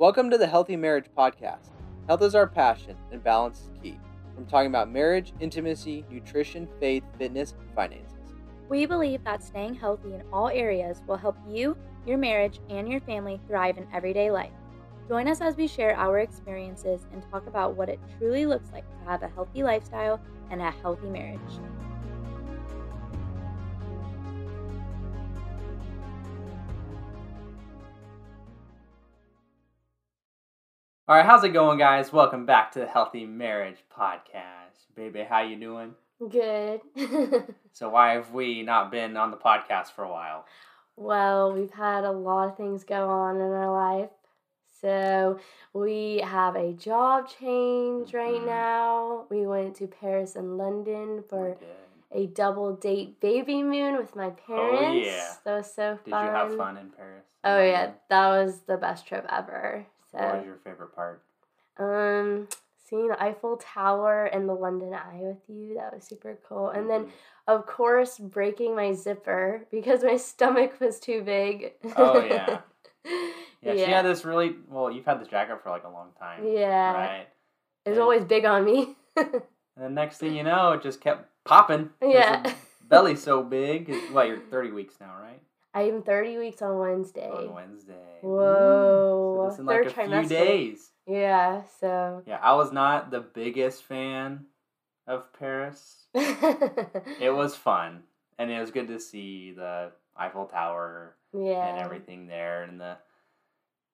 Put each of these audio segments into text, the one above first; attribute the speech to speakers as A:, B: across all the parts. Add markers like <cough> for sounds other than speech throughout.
A: Welcome to the Healthy Marriage Podcast. Health is our passion, and balance is key. From talking about marriage, intimacy, nutrition, faith, fitness, and finances.
B: We believe that staying healthy in all areas will help you, your marriage, and your family thrive in everyday life. Join us as we share our experiences and talk about what it truly looks like to have a healthy lifestyle and a healthy marriage.
A: All right, how's it going, guys? Welcome back to the Healthy Marriage Podcast. Baby, how you doing?
B: Good. <laughs>
A: So why have we not been on the podcast for a while?
B: well, we've had a lot of things go on in our life. So, we have a job change right
A: Mhm.
B: now. We went to Paris and London for a double date baby moon with my parents.
A: Oh, yeah.
B: That was so fun.
A: Did you have fun in Paris?
B: Oh yeah, that was the best trip ever.
A: What was your favorite part?
B: um, seeing the Eiffel Tower and the London Eye with you, that was super cool. And then,
A: Mhm.
B: of course, breaking my zipper because my stomach was too big.
A: Oh, yeah. <laughs> Yeah, she had this really well. You've had this jacket for like a long time,
B: Yeah.
A: right?
B: It was
A: And-
B: always big on me. <laughs>
A: And the next thing you know, it just kept popping.
B: Yeah. <laughs>
A: the belly's so big. It's- Well, you're 30 weeks now, right?
B: I am 30 weeks on Wednesday.
A: On Wednesday.
B: Whoa.
A: So this in like
B: Third trimester.
A: days.
B: Yeah, so.
A: Yeah, I was not the biggest fan of Paris. <laughs> It was fun, and it was good to see the Eiffel Tower
B: yeah.
A: and everything there, and the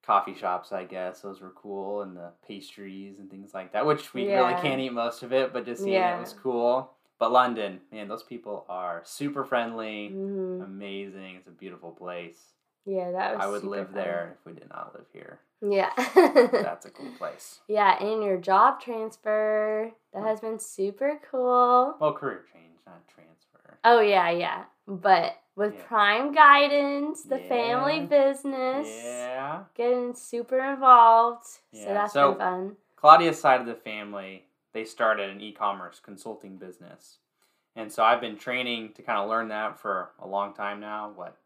A: coffee shops. I guess those were cool, and the pastries and things like that. Which we really can't eat most of it, but just seeing
B: Yeah.
A: it was cool. But London, man, those people are super friendly,
B: hmm
A: amazing. It's a beautiful place.
B: Yeah, that was
A: I would live
B: fun.
A: there if we did not live here.
B: Yeah.
A: That's a cool <laughs> place.
B: yeah, and your job transfer. That has been super cool.
A: Well, career change, not transfer.
B: Oh, yeah, yeah. But with
A: Yeah.
B: Prime Guidance, the family business,
A: Yeah.
B: getting super involved. So
A: Yeah,
B: that's
A: so-
B: been fun.
A: Claudia's side of the family, they started an e-commerce consulting business. And so I've been training to kind of learn that for a long time now. What,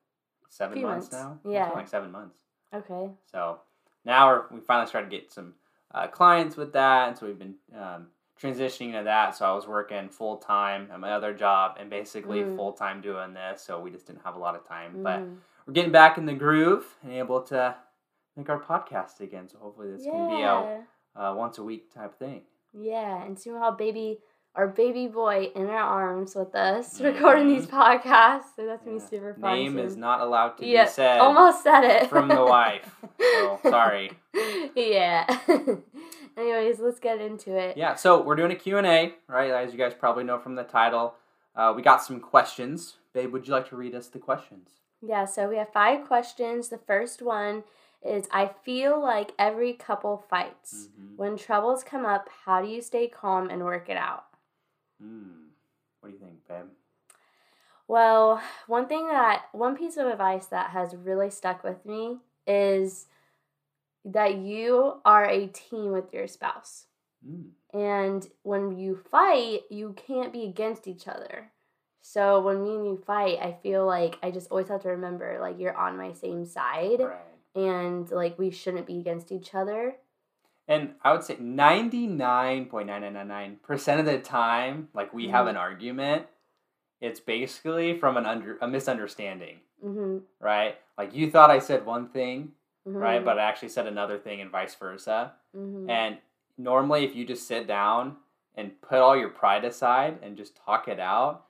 A: seven months,
B: months.
A: now?
B: Yeah.
A: It's been like seven months.
B: Okay.
A: So now we're, we finally started to get some uh, clients with that. And so we've been um, transitioning to that. So I was working full time at my other job and basically
B: Mm.
A: full time doing this. So we just didn't have a lot of time. But
B: Mhm.
A: we're getting back in the groove and able to make our podcast again. So hopefully this can be a
B: Yeah.
A: uh, once a week type thing.
B: Yeah, and have baby, our baby boy in our arms with us <laughs> recording these podcasts. So that's gonna be super fun.
A: Name is not allowed to
B: Yeah,
A: be said
B: Almost said it
A: from the wife. So <laughs> sorry.
B: yeah. <laughs> Anyways, let's get into it.
A: Yeah, so we're doing a Q&A, right? As you guys probably know from the title. Uh, we got some questions. Babe, would you like to read us the questions?
B: Yeah, so we have five questions. The first one is I feel like every couple fights.
A: Mhm.
B: When troubles come up, how do you stay calm and work it out?
A: Hmm. What do you think, babe?
B: Well, one thing that one piece of advice that has really stuck with me is that you are a team with your spouse.
A: Mm.
B: And when you fight, you can't be against each other. So when me and you fight, I feel like I just always have to remember like you're on my same side
A: Right.
B: And like we shouldn't be against each other.
A: And I would say 99.9999% of the time, like we have
B: Mhm.
A: an argument, it's basically from an under a misunderstanding,
B: Mhm.
A: right? Like you thought I said one thing,
B: mhm,
A: right? But I actually said another thing and vice versa.
B: mhm.
A: And normally, if you just sit down and put all your pride aside and just talk it out,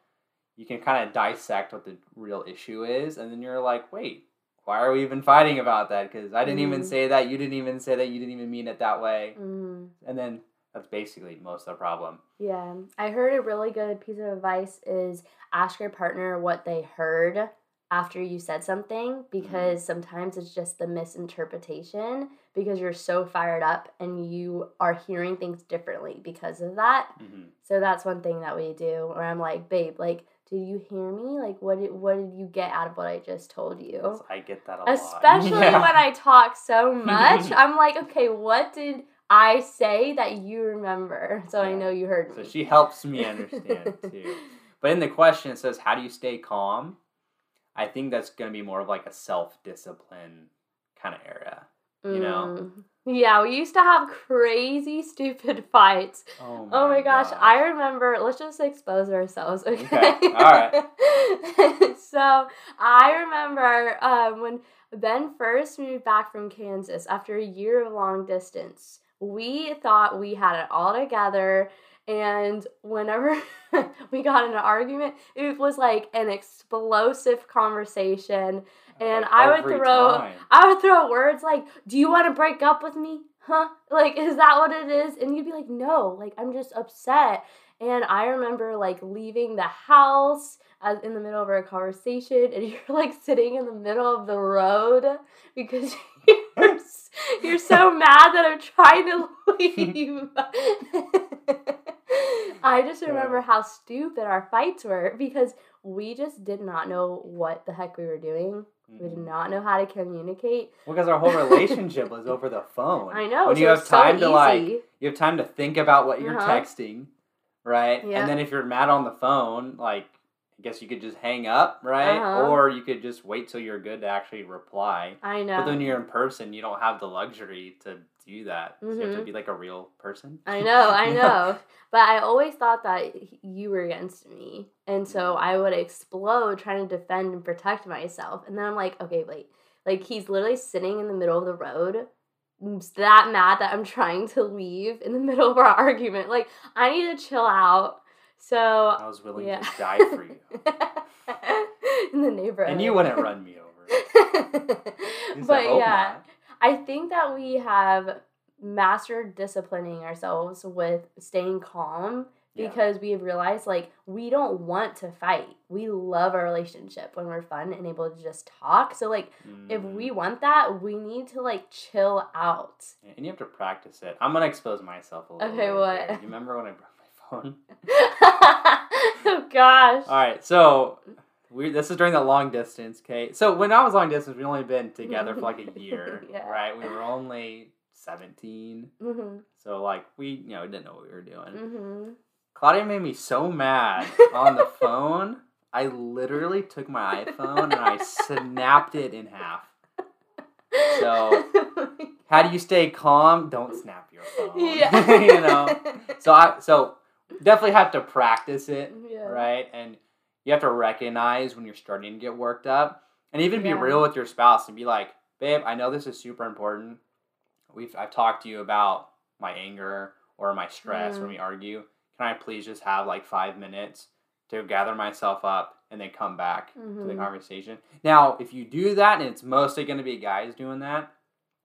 A: you can kind of dissect what the real issue is. And then you're like, wait, why are we even fighting about that? Because I didn't even
B: Mhm.
A: say that. You didn't even say that. You didn't even mean it that way.
B: Mhm.
A: And then that's basically most of the problem.
B: Yeah, I heard a really good piece of advice is ask your partner what they heard after you said something because sometimes it's just the misinterpretation because you're so fired up and you are hearing things differently because of that.
A: hmm
B: So that's one thing that we do where I'm like, "Babe, like did you hear me? Like what did what did you get out of what I just told you?"
A: I get that a lot.
B: Especially
A: Yeah.
B: when I talk so <laughs> much, I'm like, "Okay, what did I say that you remember?" So I know you heard
A: So
B: me.
A: she helps me understand too. <laughs> But in the question, it says, How do you stay calm? I think that's going to be more of like a self discipline kind of era. you know?
B: Mm. Yeah, we used to have crazy, <laughs> stupid fights.
A: Oh my,
B: Oh my gosh, I remember. Let's just expose ourselves, okay?
A: Okay, alright. <laughs>
B: so I remember um, when Ben first moved back from Kansas after a year of long distance. We thought we had it all together, and whenever <laughs> we got in an argument, it was like an explosive conversation. Uh, and
A: Like,
B: I would throw
A: time.
B: I would throw words like, "Do you want to break up with me?" Huh? <laughs> Like, is that what it is? And you'd be like, "No, like I'm just upset." And I remember like leaving the house as in the middle of our conversation, and <laughs> you're like sitting in the middle of the road because you're you're so mad that I'm trying to leave. I just remember how stupid our fights were because we just did not know what the heck we were doing. We did not know how to communicate.
A: Well, because our whole relationship was over the phone. <laughs>
B: I know.
A: When
B: so
A: you have
B: it's so
A: time to like, you have time to think about what you're
B: Uh-huh.
A: texting, right?
B: Yeah.
A: And then if you're mad on the phone, like, I guess you could just hang up, right?
B: Uh-huh.
A: Or you could just wait till you're good to actually reply.
B: I know.
A: But then you're in person, you don't have the luxury to do that. So you have to
B: Mhm.
A: be like a real person.
B: I know, I <laughs> know. But I always thought that you were against me. And so
A: Mm-hmm.
B: I would explode trying to defend and protect myself. And then I'm like, okay, wait. Like he's literally sitting in the middle of the road, that mad that I'm trying to leave in the <laughs> middle of our argument. Like, I need to chill out. So,
A: I was willing
B: yeah.
A: to die for you. <laughs>
B: in the neighborhood.
A: and you wouldn't run me over. <laughs> Least I
B: but yeah,
A: not.
B: I think that we have mastered disciplining ourselves with staying calm
A: Yeah.
B: because we have realized like we don't want to fight. We love our relationship when we're fun and able to just talk. So like if
A: Mm.
B: we want that, we need to like chill out.
A: Yeah, and you have to practice it. I'm gonna expose myself a little.
B: Okay, what?
A: You remember when I broke my phone? <laughs>
B: oh <laughs> gosh.
A: All right, so we this is during the long distance. Okay, so when I was long distance, we only been together for like a <laughs> year,
B: Yeah.
A: right? We were only seventeen,
B: Mhm.
A: so like we you know didn't know what we were doing.
B: Mhm.
A: Claudia made me so mad on the <laughs> phone. I literally took my iPhone and I snapped it in half. So- How do you stay calm? Don't snap your phone.
B: yeah.
A: you know. So I so definitely have to practice it,
B: Yeah.
A: right? And you have to recognize when you're starting to get worked up, and even be
B: Yeah.
A: real with your spouse and be like, "Babe, I know this is super important. We've I've talked to you about my anger or my stress when
B: Mhm.
A: we argue. Can I please just have like five minutes to gather myself up and then come back to the
B: Mhm.
A: conversation?" Now, if you do that, and it's mostly going to be guys doing that,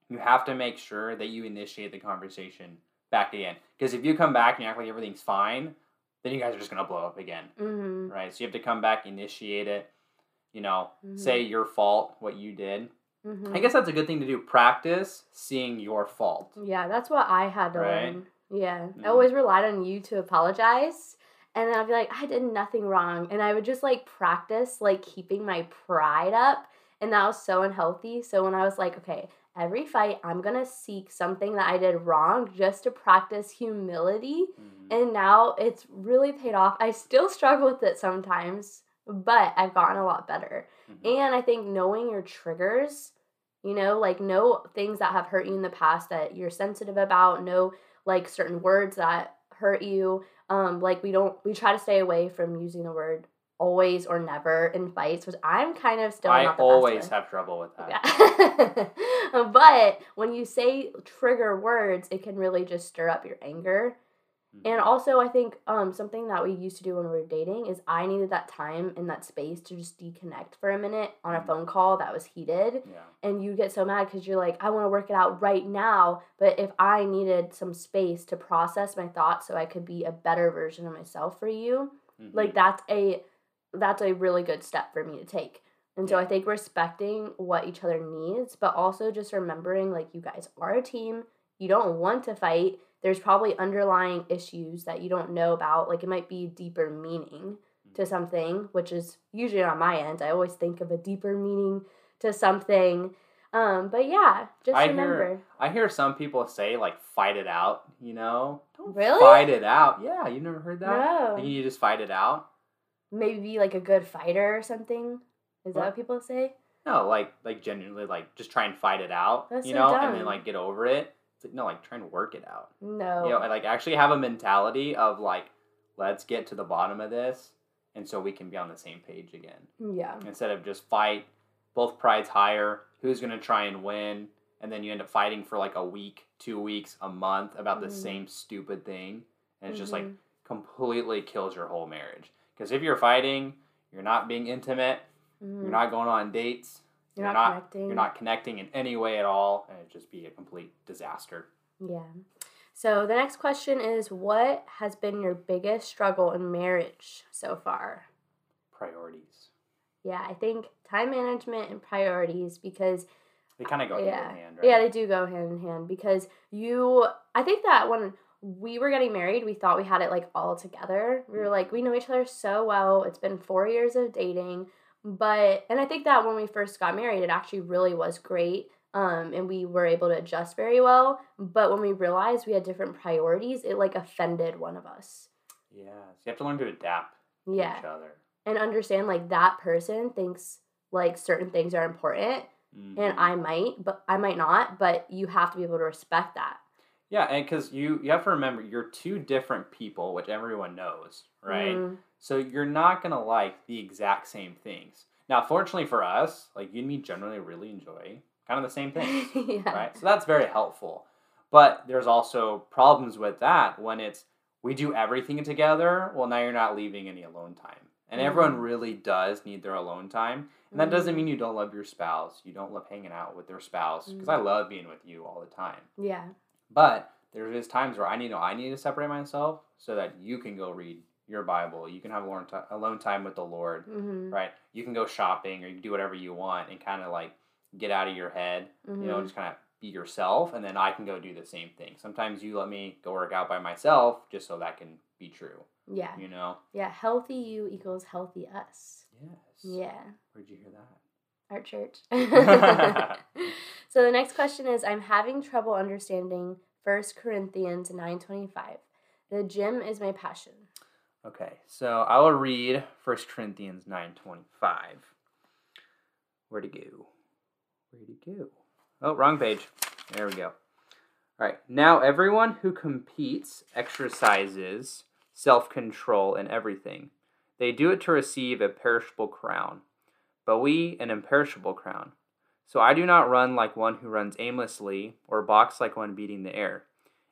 A: you have to make sure that you initiate the conversation back again. Because if you come back and you act like everything's fine, then you guys are just gonna blow up again,
B: Mhm.
A: right? So you have to come back, initiate it. You know,
B: Mhm.
A: say your fault, what you did.
B: Mhm.
A: I guess that's a good thing to do. Practice seeing your fault.
B: Yeah, that's what I had to
A: Right?
B: learn. Yeah. I always relied on you to apologize. And then I'd be like, I did nothing wrong. And I would just like practice like keeping my pride up. And that was so unhealthy. So when I was like, okay, every fight, I'm going to seek something that I did wrong just to practice humility.
A: Mhm.
B: And now it's really paid off. I still struggle with it sometimes, but I've gotten a lot better.
A: Mhm.
B: And I think knowing your triggers, you know, like know things that have hurt you in the past that you're sensitive about, know like certain words that hurt you. Um, like we don't we try to stay away from using the word always or never in fights, which I'm kind of still
A: I
B: not the
A: always have trouble with that.
B: Yeah. <laughs> but when you say trigger words, it can really just stir up your anger. And
A: Mhm.
B: also, I think um, something that we used to do when we were dating is I needed that time and that space to just deconnect for a minute on a
A: Mhm.
B: phone call that was heated.
A: yeah.
B: And you get so mad because you're like, I want to work it out right now. But if I needed some space to process my thoughts so I could be a better version of myself for you,
A: Mhm.
B: like that's a that's a really good step for me to take. And so I think respecting what each other needs, but also just remembering like you guys are a team. You don't want to fight. There's probably underlying issues that you don't know about. Like it might be deeper meaning
A: Mm-hmm.
B: to something, which is usually on my end. I always think of a deeper meaning to something. Um, but yeah, just
A: I
B: remember.
A: hear I hear some people say like fight it out, you know? Don't
B: Really?
A: fight it out. Yeah, you never heard that?
B: No.
A: You just fight it out?
B: Maybe be like a good fighter or something. Is that
A: What?
B: what people say?
A: No, like like genuinely like just try and fight it out,
B: That's
A: you
B: so
A: know, and then like get over it. It's like, no, like try and work it out.
B: No.
A: You know, and like actually have a mentality of like, let's get to the bottom of this, and so we can be on the same page again
B: yeah.
A: instead of just fight. Both prides higher. Who's gonna try and win? And then you end up fighting for like a week, two weeks, a month about the
B: Mhm.
A: same stupid thing, and it's just like
B: Mhm.
A: completely kills your whole marriage. Because if you're fighting, you're not being intimate.
B: Mhm.
A: You're not going on dates.
B: You're
A: You're,
B: not
A: not.
B: connecting.
A: You're not connecting in any way at all, and it'd just be a complete disaster.
B: Yeah. So the next question is what has been your biggest struggle in marriage so far?
A: Priorities.
B: Yeah, I think time management and priorities because
A: They kind of go
B: yeah.
A: hand in hand, right?
B: Yeah, they do go hand in hand because you I think that when we were getting married, we thought we had it like all together. We were like, we know each other so well. It's been 4 years of dating, but and I think that when we first got married, it actually really was great. Um, and we were able to adjust very well. But when we realized we had different priorities, it like offended one of us.
A: Yeah. So you have to learn to adapt to
B: Yeah.
A: each other.
B: And understand like that person thinks like certain things are important and
A: Mhm.
B: I might, but I might not, but you have to be able to respect that.
A: Yeah, and because you you have to remember you're two different people, which everyone knows, right?
B: Mm,
A: So you're not gonna like the exact same things. Now, fortunately for us, like you and me generally really enjoy kind of the same things. <laughs>
B: yeah.
A: right? So that's very helpful. But there's also problems with that when it's we do everything together. Well, now you're not leaving any alone time. And everyone
B: Mhm.
A: really does need their alone time. And that doesn't
B: Mhm.
A: mean you don't love your spouse. You don't love hanging out with their spouse because. I love being with you all the time.
B: Yeah.
A: But there is times where I need to I need to separate myself so that you can go read your Bible. You can have alone time, alone time with the Lord,
B: Mm-hmm.
A: right? You can go shopping or you can do whatever you want and kind of like get out of your head you know,
B: Mhm.
A: just kind of be yourself, and then I can go do the same thing. Sometimes you let me go work out by myself just so that can be true,
B: Yeah.
A: you know?
B: Yeah. Healthy you equals healthy us.
A: Yes.
B: Yeah.
A: Where'd you hear that?
B: Our church. <laughs> <laughs> so the next question is I'm having trouble understanding 1 Corinthians 9:25. The gym is my passion.
A: Okay, so I will read 1 Corinthians 9.25. Where'd it go? Where'd it go? Oh, wrong page. There we go. All right, now everyone who competes exercises self-control in everything. They do it to receive a perishable crown, but we an imperishable crown. So I do not run like one who runs aimlessly, or box like one beating the air.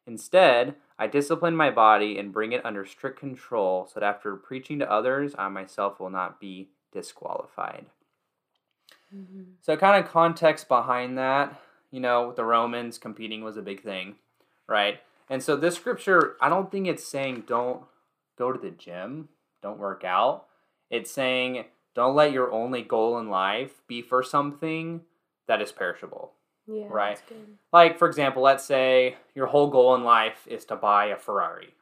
A: Instead, I discipline my body and bring it under strict control so that after preaching to others, I myself will not be disqualified.
B: Mm-hmm.
A: So, kind of context behind that, you know, with the Romans, competing was a big thing, right? And so, this scripture, I don't think it's saying don't go to the gym, don't work out. It's saying don't let your only goal in life be for something that is perishable.
B: Yeah.
A: Right.
B: That's good.
A: Like, for example, let's say your whole goal in life is to buy a Ferrari,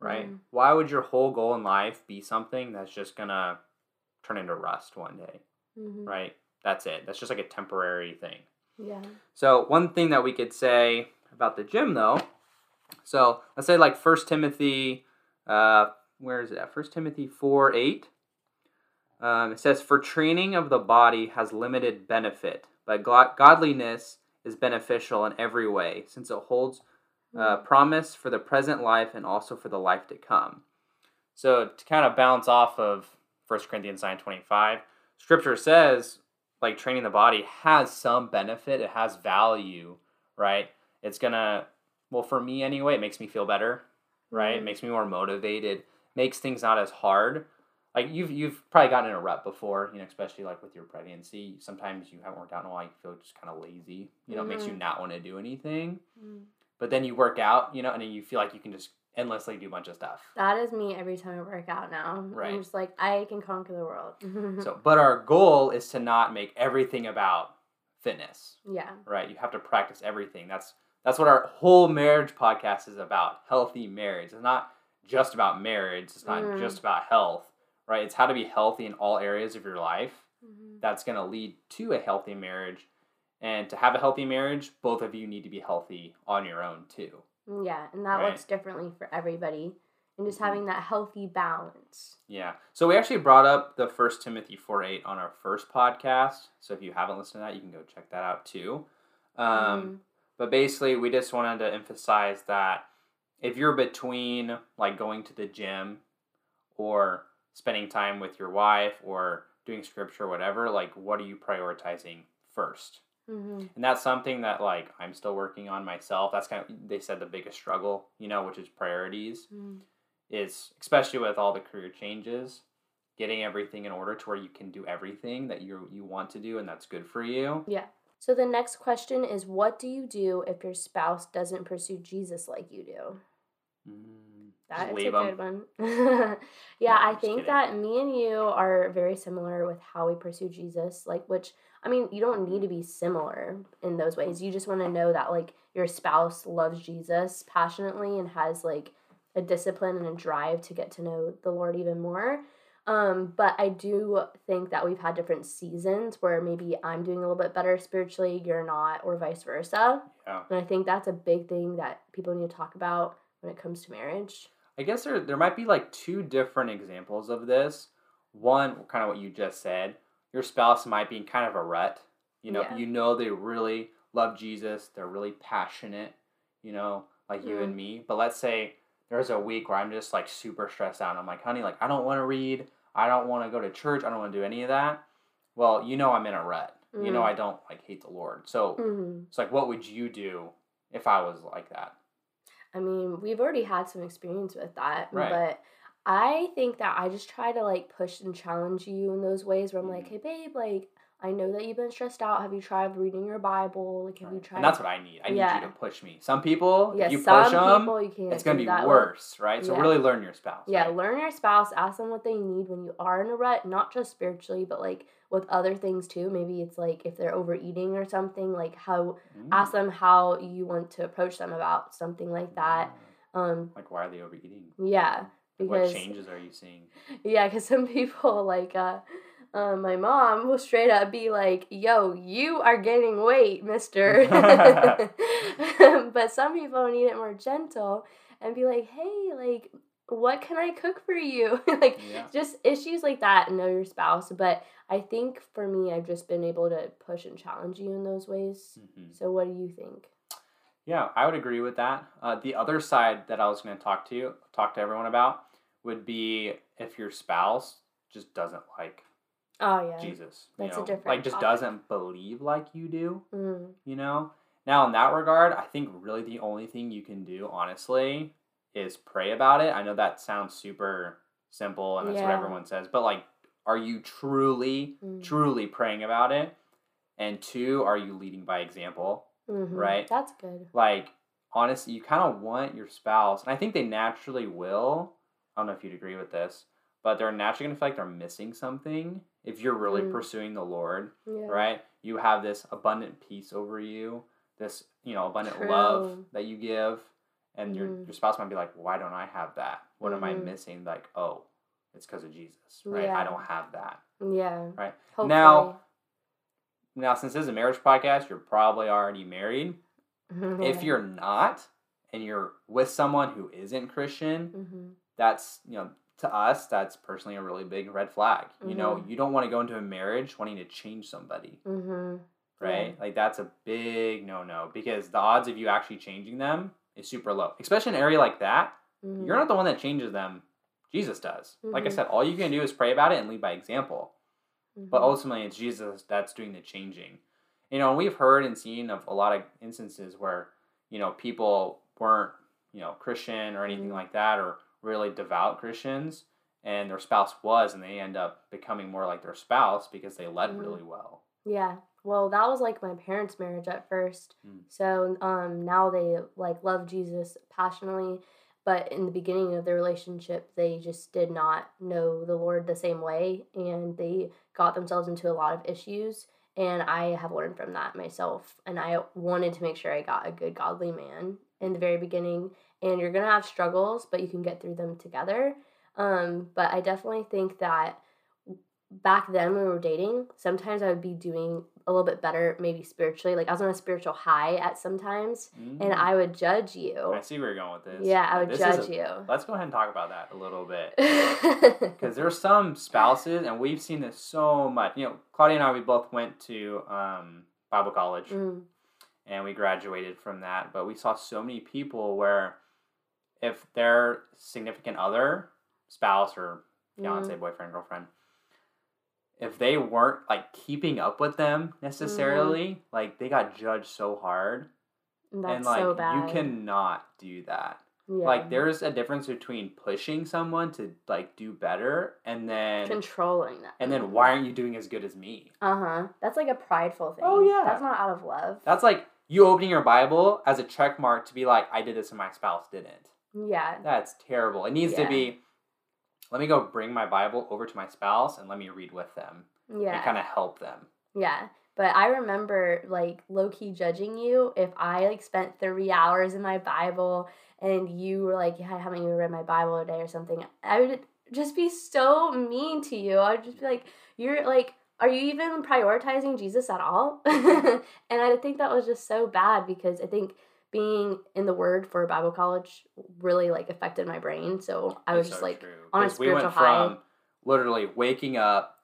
A: right?
B: Mhm.
A: Why would your whole goal in life be something that's just gonna turn into rust one day,
B: Mhm.
A: right? That's it. That's just like a temporary thing.
B: Yeah.
A: So, one thing that we could say about the gym, though, so let's say like First Timothy, uh, where is it at? First Timothy 4 8. Um, it says, For training of the body has limited benefit, but godliness is beneficial in every way, since it holds uh, promise for the present life and also for the life to come. So to kind of bounce off of 1 Corinthians 9.25, scripture says like training the body has some benefit, it has value, right? It's gonna well for me anyway, it makes me feel better, right? It
B: Mhm.
A: makes me more motivated, makes things not as hard. Like you've you've probably gotten in a rut before, you know, especially like with your pregnancy. Sometimes you haven't worked out in a while, you feel just kind of lazy. You know, it makes you
B: Mhm.
A: not want to do anything
B: Mm.
A: but then you work out, you know, and then you feel like you can just endlessly do a bunch of stuff.
B: That is me every time I work out now.
A: Right.
B: I'm just like, I can conquer the world. <laughs>
A: So, but our goal is to not make everything about fitness,
B: yeah.
A: right? You have to practice everything. That's that's what our whole marriage podcast is about. Healthy marriage. It's not just about marriage. It's not
B: Mm.
A: just about health, right? It's how to be healthy in all areas of your life.
B: Mhm.
A: That's going to lead to a healthy marriage. And to have a healthy marriage, both of you need to be healthy on your own too.
B: Yeah, and that
A: Right.
B: looks differently for everybody. And just
A: Mhm.
B: having that healthy balance.
A: Yeah. So we actually brought up the First Timothy 4 8 on our first podcast. So if you haven't listened to that, you can go check that out too. Um,
B: Mhm.
A: But basically, we just wanted to emphasize that if you're between like going to the gym or spending time with your wife or doing scripture or whatever, like what are you prioritizing first?
B: Mm-hmm.
A: And that's something that like I'm still working on myself. That's kind of they said the biggest struggle, you know, which is priorities.
B: Mm-hmm.
A: Is especially with all the career changes, getting everything in order to where you can do everything that you you want to do and that's good for you.
B: Yeah. So the next question is what do you do if your spouse doesn't pursue Jesus like you do?
A: Mm,
B: That's a
A: leave 'em.
B: good one. <laughs> Yeah, I
A: I'm
B: think that me and you are very similar with how we pursue Jesus. Like, which, I mean, you don't need to be similar in those ways. You just want to know that, like, your spouse loves Jesus passionately and has, like, a discipline and a drive to get to know the Lord even more. Um, but I do think that we've had different seasons where maybe I'm doing a little bit better spiritually, you're not, or vice versa.
A: Yeah.
B: And I think that's a big thing that people need to talk about when it comes to marriage.
A: I guess there there might be like two different examples of this. One, kind of what you just said. Your spouse might be in kind of a rut. You know,
B: Yeah.
A: you know they really love Jesus. They're really passionate. You know, like you
B: Mm.
A: and me. But let's say there's a week where I'm just like super stressed out. And I'm like, honey, like I don't want to read. I don't want to go to church. I don't want to do any of that. Well, you know I'm in a rut. You know
B: Mhm.
A: I don't like hate the Lord. So
B: hmm
A: it's like, what would you do if I was like that?
B: I mean, we've already had some experience with that,
A: Right.
B: but I think that I just try to like push and challenge you in those ways where I'm like,
A: Mhm.
B: hey, babe, like, I know that you've been stressed out. Have you tried reading your Bible? Like, have you tried?
A: And that's what I need. I need
B: Yeah.
A: you to push me. Some people,
B: yeah,
A: if you
B: some
A: push them,
B: people you can't.
A: it's gonna be worse, right? So
B: Yeah.
A: really learn your spouse.
B: Yeah,
A: right?
B: learn your spouse. Ask them what they need when you are in a rut, not just spiritually, but like with other things too. Maybe it's like if they're overeating or something. Like how
A: Mm.
B: ask them how you want to approach them about something like that. Um,
A: Like, why are they overeating?
B: yeah,
A: Like, what changes are you seeing? <laughs>
B: Yeah, because some people like uh, uh, my mom will straight up be like, "Yo, you are gaining weight, Mister." <laughs> but some people need it more gentle and be like, "Hey, like, what can I cook for you?" <laughs> like,
A: Yeah.
B: just issues like that. and Know your spouse. But I think for me, I've just been able to push and challenge you in those ways.
A: Mhm.
B: So, what do you think?
A: Yeah, I would agree with that. Uh, the other side that I was going to talk to you, talk to everyone about, would be if your spouse just doesn't like
B: Oh yeah.
A: Jesus.
B: That's
A: you know,
B: different
A: like just
B: topic.
A: doesn't believe like you do.
B: Mm,
A: you know now in that regard i think really the only thing you can do honestly is pray about it i know that sounds super simple and that's what everyone says but like are you truly
B: Mm.
A: truly praying about it and two are you leading by example
B: mhm.
A: Right.
B: That's good.
A: like honestly you kind of want your spouse and i think they naturally will i don't know if you'd agree with this but they're naturally going to feel like they're missing something if you're really
B: Mm.
A: pursuing the lord
B: Yeah.
A: right? You have this abundant peace over you, this you know abundant love that you give, and your
B: Mhm.
A: your spouse might be like, "Why don't I have that? What am I
B: Mhm.
A: missing?" Like, oh, it's because of Jesus, right?
B: Yeah.
A: I don't have that.
B: Yeah.
A: Right.
B: Hopefully.
A: Now- Now, since this is a marriage podcast, you're probably already married. <laughs> If you're not, and you're with someone who isn't Christian,
B: hmm
A: that's you know to us that's personally a really big red flag. You know, you don't want to go into a marriage wanting to change somebody.
B: hmm
A: right? Like that's a big no no because the odds of you actually changing them is super low, especially in an area like that.
B: hmm
A: You're not the one that changes them. Jesus does. Like I
B: Mhm.
A: said, all you can do is pray about it and lead by example. But
B: Mhm.
A: ultimately, it's Jesus that's doing the changing. You know, and we've heard and seen of a lot of instances where you know people weren't you know Christian or anything
B: Mhm.
A: like that, or really devout Christians, and their spouse was, and they end up becoming more like their spouse because they led
B: Mhm.
A: really well.
B: Yeah. Well, that was like my parents' marriage at first.
A: Mm.
B: So um now they like love Jesus passionately, but in the beginning of their relationship, they just did not know the Lord the same way and they got themselves into a lot of issues and I have learned from that myself and I wanted to make sure I got a good godly man in the very beginning and you're going to have struggles, but you can get through them together. Um but I definitely think that back then when we were dating, sometimes I would be doing a little bit better, maybe spiritually. Like I was on a spiritual high at sometimes, and
A: Mm.
B: I would judge you.
A: I see where you're going with this.
B: Yeah, I would
A: This
B: judge
A: a-
B: you.
A: Let's go ahead and talk about that a little bit. <laughs> Because there's some spouses, and we've seen this so much. You know, Claudia and I, we both went to um, Bible college,
B: Mm,
A: and we graduated from that. But we saw so many people where if their significant other, spouse or fiance,
B: Mm.
A: boyfriend, girlfriend, if they weren't like keeping up with them necessarily, like they got judged so hard.
B: And That's
A: and like
B: so
A: you cannot do that.
B: yeah.
A: Like there's a difference between pushing someone to like do better and then
B: controlling that.
A: and then why aren't you doing as good as me?
B: Uh huh. That's like a prideful thing.
A: Oh, yeah.
B: That's not out of love.
A: That's like you opening your Bible as a check mark to be like, I did this and my spouse didn't.
B: Yeah.
A: That's terrible. It needs to be let me go bring my Bible over to my spouse and let me read with them
B: Yeah.
A: and kind of help them.
B: Yeah. But I remember like low key judging you if I like spent three hours in my Bible and you were like, Yeah, haven't you read my Bible a day or something? I would just be so mean to you. I would just be like, You're like, are you even prioritizing Jesus at all? <laughs> and I think that was just so bad because I think being in the word for Bible college really like affected my brain. So I was just
A: so
B: like
A: true.
B: on a
A: 'Cause we went
B: spiritual high.
A: from literally waking up,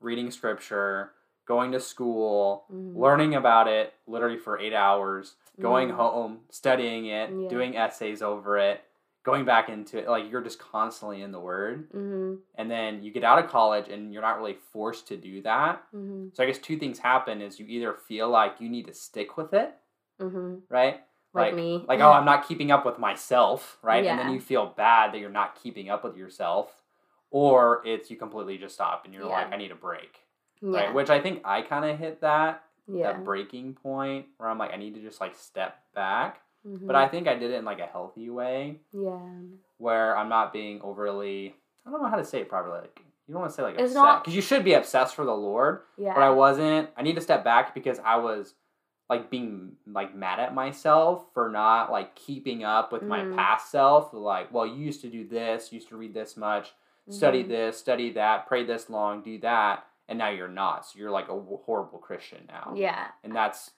A: reading scripture, going to school,
B: mm,
A: learning about it literally for eight hours, going
B: mm,
A: home, studying it,
B: Yeah.
A: doing essays over it, going back into it. Like you're just constantly in the word.
B: mhm,
A: And then you get out of college and you're not really forced to do that.
B: mhm,
A: So I guess two things happen is you either feel like you need to stick with it,
B: mhm.
A: right?
B: Like me.
A: Like, oh, I'm not keeping up with myself, right? And then you feel bad that you're not keeping up with yourself. Or it's you completely just stop and you're
B: Yeah.
A: like, I need a break.
B: yeah.
A: Right. Which I think I kind of hit that
B: yeah.
A: that breaking point where I'm like, I need to just like step back.
B: mhm,
A: But I think I did it in like a healthy way
B: yeah.
A: where I'm not being overly I don't know how to say it properly. Like you don't want to say like
B: It's
A: obsessed
B: not-
A: because you should be obsessed for the Lord,
B: Yeah.
A: but I wasn't. I need to step back because I was like being like mad at myself for not like keeping up with my
B: Mhm.
A: past self. Like, well, you used to do this, you used to read this much, study
B: Mhm.
A: this, study that, pray this long, do that, and now you're not. So you're like a horrible Christian now.
B: Yeah.
A: And that's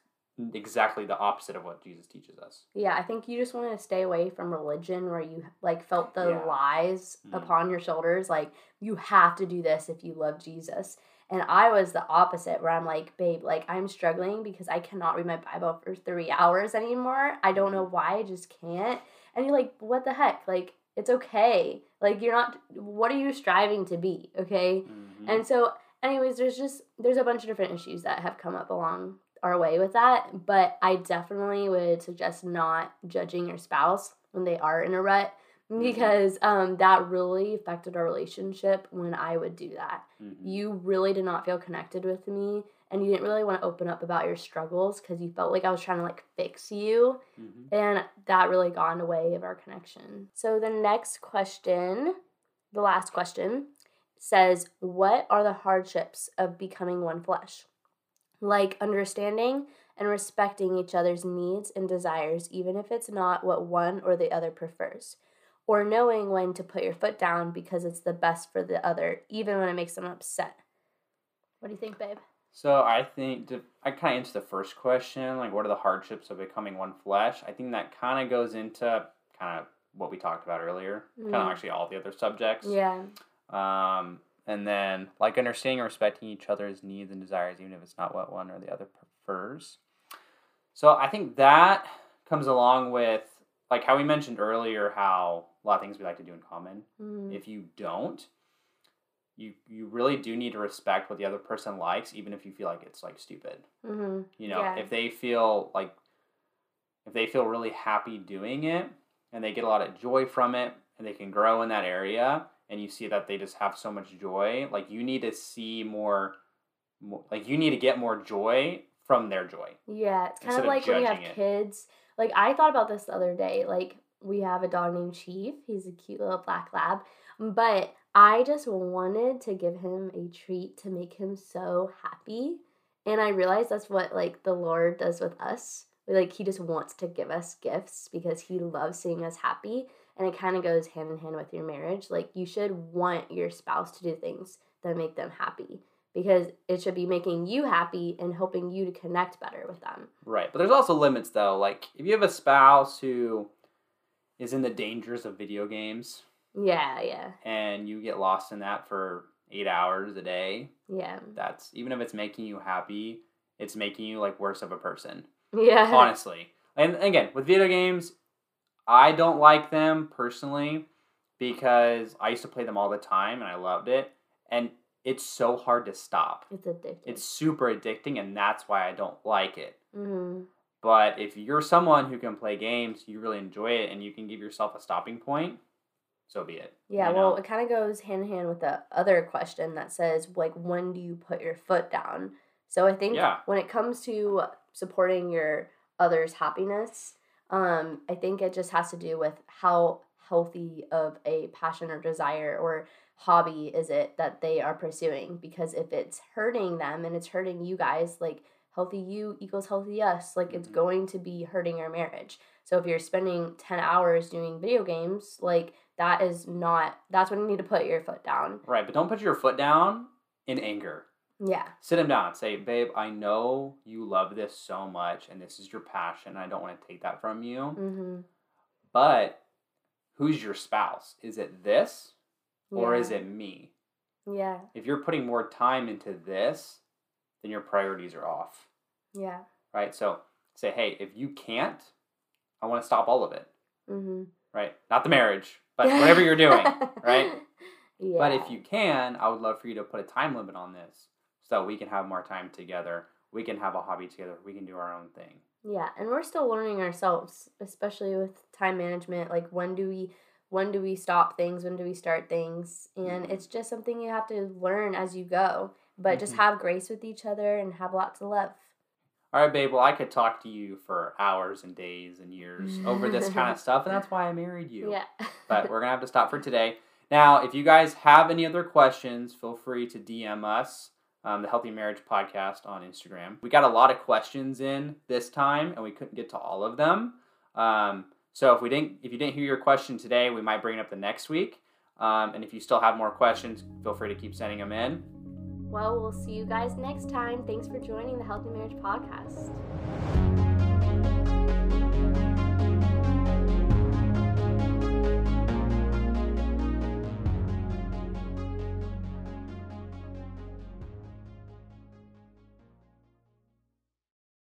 A: exactly the opposite of what Jesus teaches us.
B: Yeah, I think you just want to stay away from religion where you like felt the
A: Yeah.
B: lies
A: Mhm.
B: upon your shoulders like you have to do this if you love Jesus. And I was the opposite where I'm like, babe, like I'm struggling because I cannot read my Bible for 3 hours anymore. I don't know why, I just can't. And you're like, what the heck? Like it's okay. Like you're not what are you striving to be, okay?
A: Mhm.
B: And so, anyways, there's just there's a bunch of different issues that have come up along our way with that. But I definitely would suggest not judging your spouse when they are in a rut because um, that really affected our relationship when I would do that.
A: Mhm.
B: You really did not feel connected with me. And you didn't really want to open up about your struggles because you felt like I was trying to like fix you.
A: Mhm.
B: And that really got in the way of our connection. So the next question, the last question, says, What are the hardships of becoming one flesh? Like understanding and respecting each other's needs and desires, even if it's not what one or the other prefers. Or knowing when to put your foot down because it's the best for the other, even when it makes them upset. What do you think, babe?
A: So I think to, I kind of answer the first question, like what are the hardships of becoming one flesh? I think that kind of goes into kind of what we talked about earlier, kind of
B: Mm.
A: actually all the other subjects.
B: Yeah.
A: Um, and then like understanding and respecting each other's needs and desires, even if it's not what one or the other prefers. So I think that comes along with like how we mentioned earlier, how a lot of things we like to do in common.
B: Mhm.
A: If you don't, you you really do need to respect what the other person likes, even if you feel like it's like stupid.
B: Mhm.
A: You know,
B: Yeah.
A: if they feel like if they feel really happy doing it and they get a lot of joy from it and they can grow in that area and you see that they just have so much joy, like you need to see more, more like you need to get more joy from their joy.
B: Yeah, it's kind of
A: of
B: like when you have
A: it.
B: kids. Like I thought about this the other day. Like we have a dog named Chief. He's a cute little black lab, but I just wanted to give him a treat to make him so happy. And I realized that's what like the Lord does with us. Like he just wants to give us gifts because he loves seeing us happy. And it kind of goes hand in hand with your marriage. Like you should want your spouse to do things that make them happy because it should be making you happy and helping you to connect better with them.
A: Right. But there's also limits though. Like if you have a spouse who is in the dangers of video games
B: Yeah, yeah,
A: and you get lost in that for eight hours a day,
B: yeah.
A: that's even if it's making you happy, it's making you like worse of a person.
B: Yeah. <laughs>
A: honestly. And again, with video games, I don't like them personally because I used to play them all the time and I loved it. And it's so hard to stop.
B: It's addictive.
A: It's super addicting, and that's why I don't like it.
B: hmm
A: But if you're someone who can play games, you really enjoy it, and you can give yourself a stopping point, so be it.
B: Yeah,
A: you
B: well, it kind of goes hand in hand with the other question that says, like, when do you put your foot down? So I think
A: Yeah.
B: when it comes to supporting your others' happiness, um, I think it just has to do with how healthy of a passion or desire or hobby is it that they are pursuing. Because if it's hurting them and it's hurting you guys, like, healthy you equals healthy us, like, it's
A: Mhm.
B: going to be hurting your marriage. So if you're spending 10 hours doing video games, like, that is not that's when you need to put your foot down
A: right, but don't put your foot down in anger.
B: yeah
A: Sit him down. Say, babe, I know you love this so much, and this is your passion. I don't want to take that from you.
B: mm-hmm.
A: But who's your spouse? Is it this, or
B: yeah.
A: is it me?
B: yeah
A: If you're putting more time into this, then your priorities are off.
B: Yeah
A: right? So say, hey, if you can't, I want to stop all of it,
B: mm-hmm.
A: right? Not the marriage, but <laughs> whatever you're doing, right? <laughs>
B: yeah
A: But if you can, I would love for you to put a time limit on this so we can have more time together. We can have a hobby together. We can do our own thing.
B: yeah and we're still learning ourselves especially with time management like when do we when do we stop things when do we start things and
A: Mhm.
B: it's just something you have to learn as you go but just
A: Mhm.
B: have grace with each other and have lots of love
A: All right, babe. Well, I could talk to you for hours and days and years over this <laughs> kind of stuff, and that's why I married you.
B: yeah
A: but we're gonna have to stop for today. Now, if you guys have any other questions, feel free to DM us, um, the Healthy Marriage Podcast on Instagram. We got a lot of questions in this time, and we couldn't get to all of them. Um, so if we didn't, if you didn't hear your question today, we might bring it up the next week. Um, and if you still have more questions, feel free to keep sending them in.
B: Well we'll see you guys next time. Thanks for joining the healthy marriage podcast